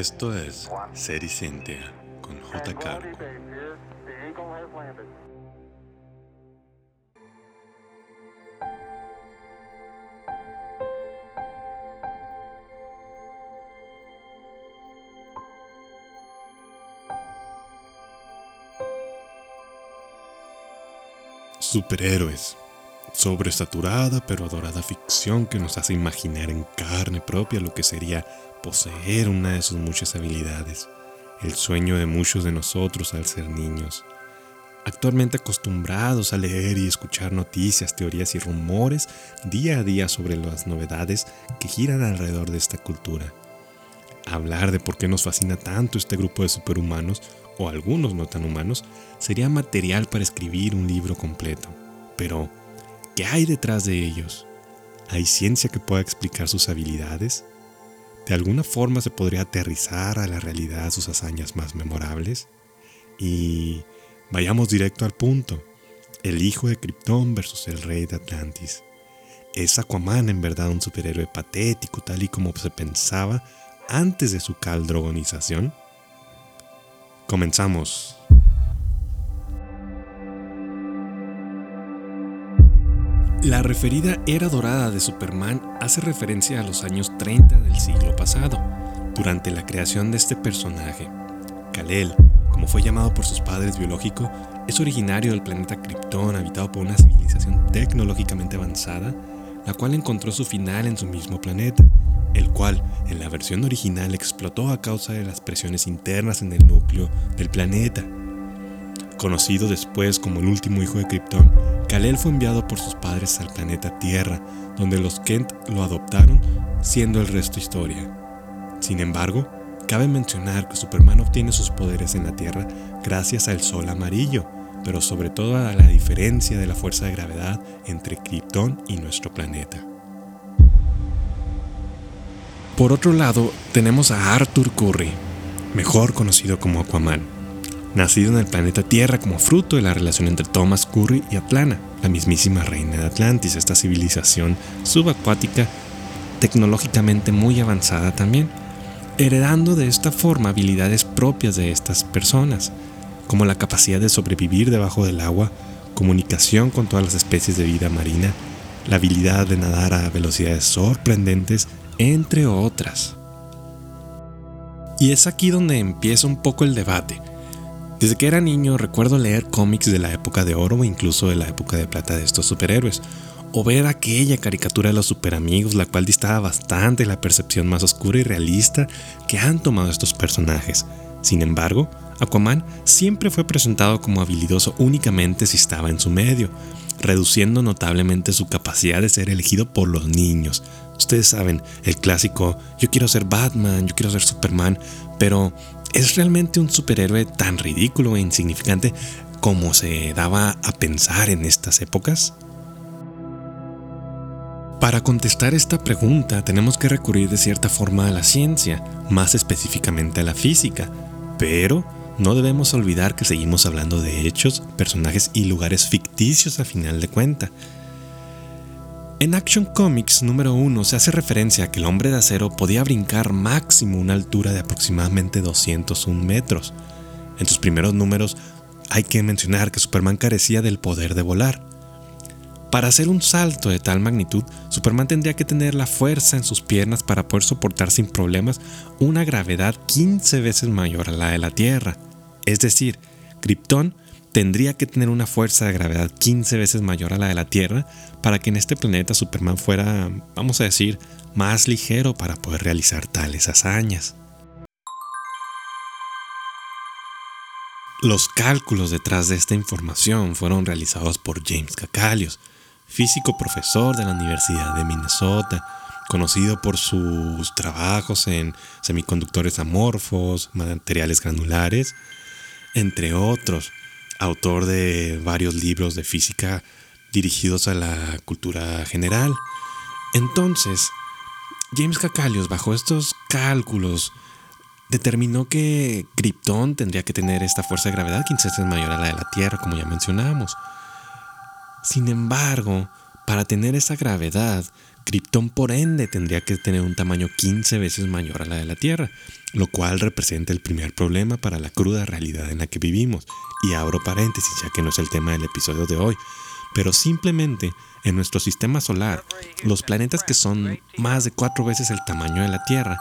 Esto es Serie Cintia con J. Cargo. Superhéroes. Sobresaturada pero adorada ficción que nos hace imaginar en carne propia lo que sería poseer una de sus muchas habilidades, el sueño de muchos de nosotros al ser niños. Actualmente acostumbrados a leer y escuchar noticias, teorías y rumores día a día sobre las novedades que giran alrededor de esta cultura. Hablar de por qué nos fascina tanto este grupo de superhumanos, o algunos no tan humanos, sería material para escribir un libro completo. Pero, ¿qué hay detrás de ellos? ¿Hay ciencia que pueda explicar sus habilidades? ¿De alguna forma se podría aterrizar a la realidad sus hazañas más memorables? Y vayamos directo al punto. El hijo de Krypton versus el rey de Atlantis. ¿Es Aquaman en verdad un superhéroe patético tal y como se pensaba antes de su caldrogonización? Comenzamos. La referida era dorada de Superman hace referencia a los años 30 del siglo pasado, durante la creación de este personaje. Kal-El, como fue llamado por sus padres biológicos, es originario del planeta Krypton, habitado por una civilización tecnológicamente avanzada, la cual encontró su final en su mismo planeta, el cual en la versión original explotó a causa de las presiones internas en el núcleo del planeta. Conocido después como el último hijo de Krypton, Kal-El fue enviado por sus padres al planeta Tierra, donde los Kent lo adoptaron, siendo el resto historia. Sin embargo, cabe mencionar que Superman obtiene sus poderes en la Tierra gracias al Sol amarillo, pero sobre todo a la diferencia de la fuerza de gravedad entre Krypton y nuestro planeta. Por otro lado, tenemos a Arthur Curry, mejor conocido como Aquaman nacido en el planeta Tierra como fruto de la relación entre Thomas Curry y Atlana, la mismísima reina de Atlantis, esta civilización subacuática tecnológicamente muy avanzada también, heredando de esta forma habilidades propias de estas personas, como la capacidad de sobrevivir debajo del agua, comunicación con todas las especies de vida marina, la habilidad de nadar a velocidades sorprendentes, entre otras. Y es aquí donde empieza un poco el debate, desde que era niño recuerdo leer cómics de la época de oro o incluso de la época de plata de estos superhéroes, o ver aquella caricatura de los superamigos, la cual distaba bastante la percepción más oscura y realista que han tomado estos personajes. Sin embargo, Aquaman siempre fue presentado como habilidoso únicamente si estaba en su medio, reduciendo notablemente su capacidad de ser elegido por los niños. Ustedes saben, el clásico, yo quiero ser Batman, yo quiero ser Superman, pero ¿Es realmente un superhéroe tan ridículo e insignificante como se daba a pensar en estas épocas? Para contestar esta pregunta tenemos que recurrir de cierta forma a la ciencia, más específicamente a la física, pero no debemos olvidar que seguimos hablando de hechos, personajes y lugares ficticios a final de cuenta, en Action Comics número 1 se hace referencia a que el hombre de acero podía brincar máximo una altura de aproximadamente 201 metros. En sus primeros números hay que mencionar que Superman carecía del poder de volar. Para hacer un salto de tal magnitud, Superman tendría que tener la fuerza en sus piernas para poder soportar sin problemas una gravedad 15 veces mayor a la de la Tierra. Es decir, Krypton tendría que tener una fuerza de gravedad 15 veces mayor a la de la Tierra para que en este planeta Superman fuera, vamos a decir, más ligero para poder realizar tales hazañas. Los cálculos detrás de esta información fueron realizados por James Cacalios, físico profesor de la Universidad de Minnesota, conocido por sus trabajos en semiconductores amorfos, materiales granulares, entre otros autor de varios libros de física dirigidos a la cultura general. Entonces, James Cacalios, bajo estos cálculos, determinó que Krypton tendría que tener esta fuerza de gravedad 15 veces mayor a la de la Tierra, como ya mencionamos. Sin embargo, Para tener esa gravedad, Krypton por ende tendría que tener un tamaño 15 veces mayor a la de la Tierra, lo cual representa el primer problema para la cruda realidad en la que vivimos. Y abro paréntesis ya que no es el tema del episodio de hoy, pero simplemente en nuestro sistema solar, los planetas que son más de cuatro veces el tamaño de la Tierra,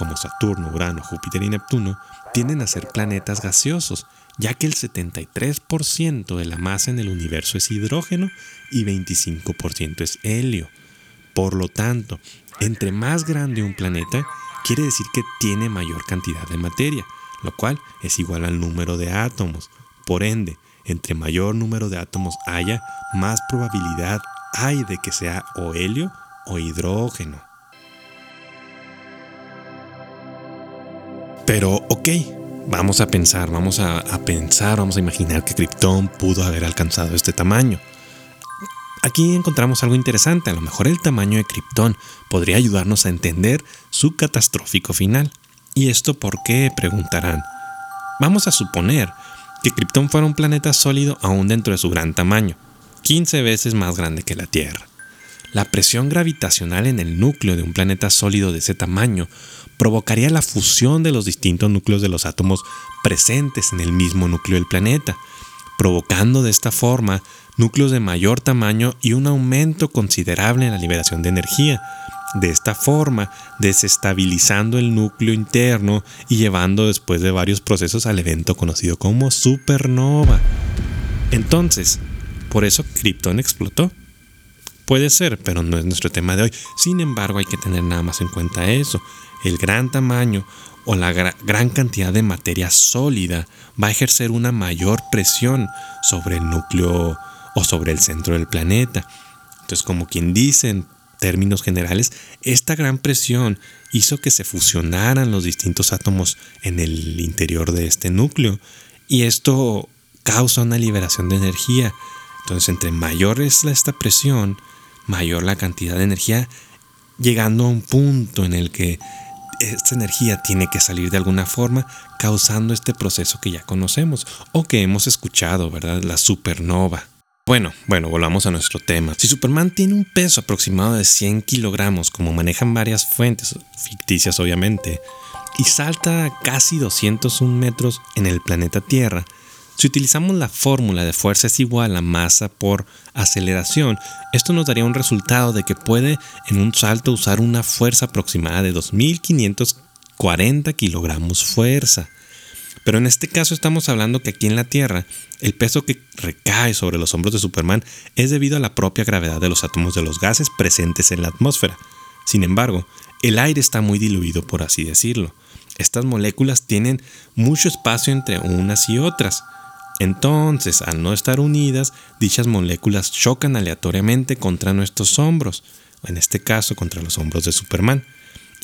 como Saturno, Urano, Júpiter y Neptuno, tienden a ser planetas gaseosos, ya que el 73% de la masa en el universo es hidrógeno y 25% es helio. Por lo tanto, entre más grande un planeta, quiere decir que tiene mayor cantidad de materia, lo cual es igual al número de átomos. Por ende, entre mayor número de átomos haya, más probabilidad hay de que sea o helio o hidrógeno. Pero ok, vamos a pensar, vamos a, pensar, vamos a imaginar que Krypton pudo haber alcanzado este tamaño. Aquí encontramos algo interesante, a lo mejor el tamaño de Krypton podría ayudarnos a entender su catastrófico final. ¿Y esto por qué? preguntarán. Vamos a suponer que Krypton fuera un planeta sólido aún dentro de su gran tamaño, 15 veces más grande que la Tierra. La presión gravitacional en el núcleo de un planeta sólido de ese tamaño provocaría la fusión de los distintos núcleos de los átomos presentes en el mismo núcleo del planeta, provocando de esta forma núcleos de mayor tamaño y un aumento considerable en la liberación de energía, de esta forma desestabilizando el núcleo interno y llevando después de varios procesos al evento conocido como supernova. Entonces, por eso Krypton explotó. Puede ser, pero no es nuestro tema de hoy. Sin embargo, hay que tener nada más en cuenta eso. El gran tamaño o la gran cantidad de materia sólida va a ejercer una mayor presión sobre el núcleo o sobre el centro del planeta. Entonces, como quien dice, términos generales, esta gran presión hizo que se fusionaran los distintos átomos en el interior de este núcleo y esto causa una liberación de energía. Entonces, entre mayor es esta presión, mayor la cantidad de energía, llegando a un punto en el que esta energía tiene que salir de alguna forma, causando este proceso que ya conocemos o que hemos escuchado, ¿verdad? La supernova. Bueno, bueno, volvamos a nuestro tema. Si Superman tiene un peso aproximado de 100 kilogramos, como manejan varias fuentes, ficticias obviamente, y salta casi 201 metros en el planeta Tierra, si utilizamos la fórmula de fuerza es igual a masa por aceleración, esto nos daría un resultado de que puede en un salto usar una fuerza aproximada de 2.540 kilogramos fuerza. Pero en este caso estamos hablando que aquí en la Tierra el peso que recae sobre los hombros de Superman es debido a la propia gravedad de los átomos de los gases presentes en la atmósfera. Sin embargo, el aire está muy diluido, por así decirlo. Estas moléculas tienen mucho espacio entre unas y otras. Entonces, al no estar unidas, dichas moléculas chocan aleatoriamente contra nuestros hombros, en este caso contra los hombros de Superman.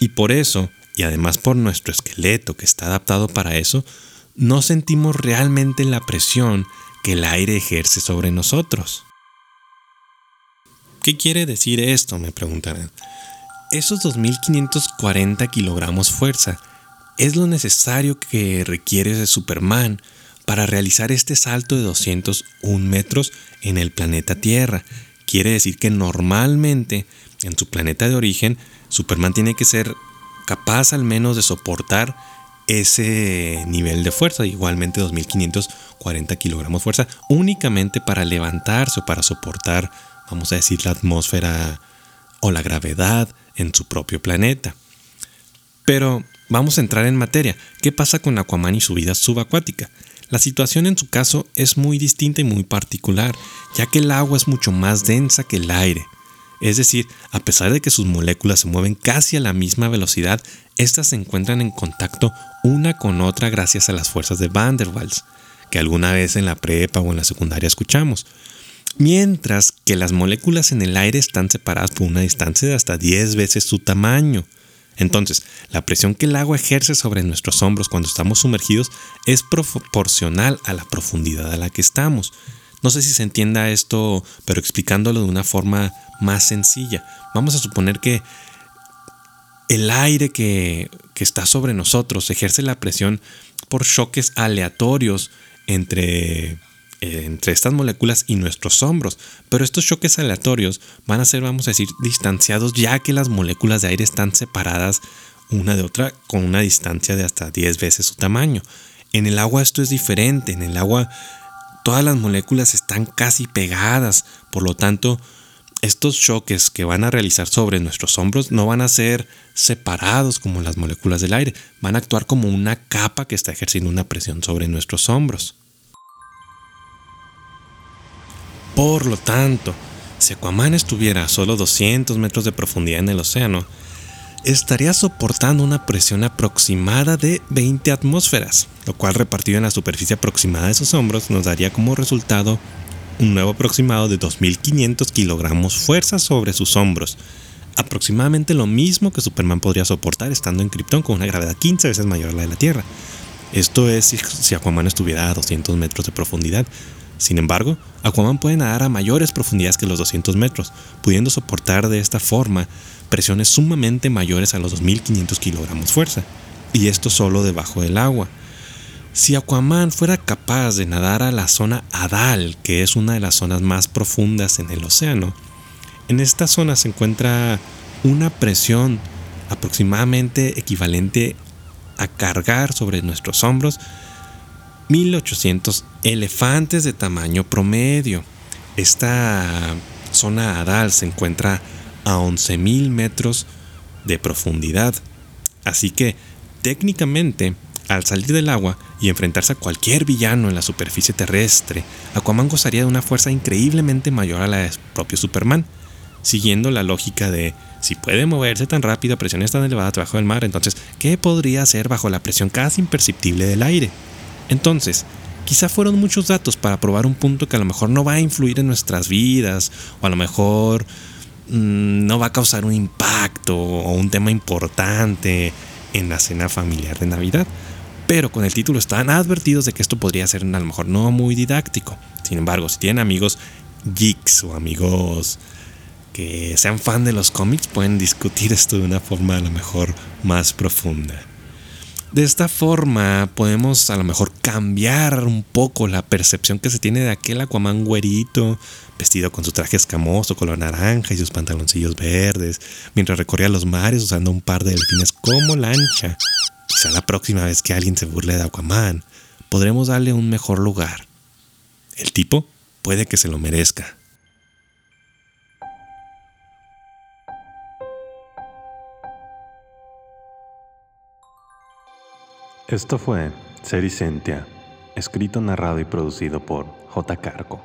Y por eso, y además por nuestro esqueleto que está adaptado para eso, no sentimos realmente la presión que el aire ejerce sobre nosotros. ¿Qué quiere decir esto? me preguntarán. Esos 2.540 kilogramos fuerza es lo necesario que requiere de Superman para realizar este salto de 201 metros en el planeta Tierra. Quiere decir que normalmente en su planeta de origen Superman tiene que ser capaz al menos de soportar ese nivel de fuerza, igualmente 2540 kilogramos de fuerza, únicamente para levantarse o para soportar, vamos a decir, la atmósfera o la gravedad en su propio planeta. Pero vamos a entrar en materia. ¿Qué pasa con Aquaman y su vida subacuática? La situación en su caso es muy distinta y muy particular, ya que el agua es mucho más densa que el aire. Es decir, a pesar de que sus moléculas se mueven casi a la misma velocidad, estas se encuentran en contacto una con otra gracias a las fuerzas de Van der Waals, que alguna vez en la prepa o en la secundaria escuchamos. Mientras que las moléculas en el aire están separadas por una distancia de hasta 10 veces su tamaño. Entonces, la presión que el agua ejerce sobre nuestros hombros cuando estamos sumergidos es proporcional a la profundidad a la que estamos. No sé si se entienda esto, pero explicándolo de una forma más sencilla. Vamos a suponer que el aire que, está sobre nosotros ejerce la presión por choques aleatorios entre entre estas moléculas y nuestros hombros, pero estos choques aleatorios van a ser, vamos a decir, distanciados ya que las moléculas de aire están separadas una de otra con una distancia de hasta 10 veces su tamaño. En el agua esto es diferente, en el agua todas las moléculas están casi pegadas, por lo tanto, estos choques que van a realizar sobre nuestros hombros no van a ser separados como las moléculas del aire, van a actuar como una capa que está ejerciendo una presión sobre nuestros hombros. Por lo tanto, si Aquaman estuviera a solo 200 metros de profundidad en el océano, estaría soportando una presión aproximada de 20 atmósferas, lo cual repartido en la superficie aproximada de sus hombros nos daría como resultado un nuevo aproximado de 2.500 kilogramos fuerza sobre sus hombros, aproximadamente lo mismo que Superman podría soportar estando en Krypton con una gravedad 15 veces mayor a la de la Tierra. Esto es si Aquaman estuviera a 200 metros de profundidad, sin embargo, Aquaman puede nadar a mayores profundidades que los 200 metros, pudiendo soportar de esta forma presiones sumamente mayores a los 2500 kilogramos fuerza, y esto solo debajo del agua. Si Aquaman fuera capaz de nadar a la zona Adal, que es una de las zonas más profundas en el océano, en esta zona se encuentra una presión aproximadamente equivalente a cargar sobre nuestros hombros 1800 elefantes de tamaño promedio. Esta zona Adal se encuentra a 11.000 metros de profundidad. Así que técnicamente, al salir del agua y enfrentarse a cualquier villano en la superficie terrestre, Aquaman gozaría de una fuerza increíblemente mayor a la de propio Superman, siguiendo la lógica de si puede moverse tan rápido a presión tan elevada debajo del mar, entonces, ¿qué podría hacer bajo la presión casi imperceptible del aire? Entonces, quizá fueron muchos datos para probar un punto que a lo mejor no va a influir en nuestras vidas, o a lo mejor mm, no va a causar un impacto o un tema importante en la cena familiar de Navidad. Pero con el título están advertidos de que esto podría ser a lo mejor no muy didáctico. Sin embargo, si tienen amigos geeks o amigos que sean fan de los cómics, pueden discutir esto de una forma a lo mejor más profunda. De esta forma podemos a lo mejor cambiar un poco la percepción que se tiene de aquel Aquaman güerito, vestido con su traje escamoso color naranja y sus pantaloncillos verdes, mientras recorría los mares usando un par de delfines como lancha. Quizá la próxima vez que alguien se burle de Aquaman, podremos darle un mejor lugar. El tipo puede que se lo merezca. Esto fue Sericentia, escrito, narrado y producido por J. Carco.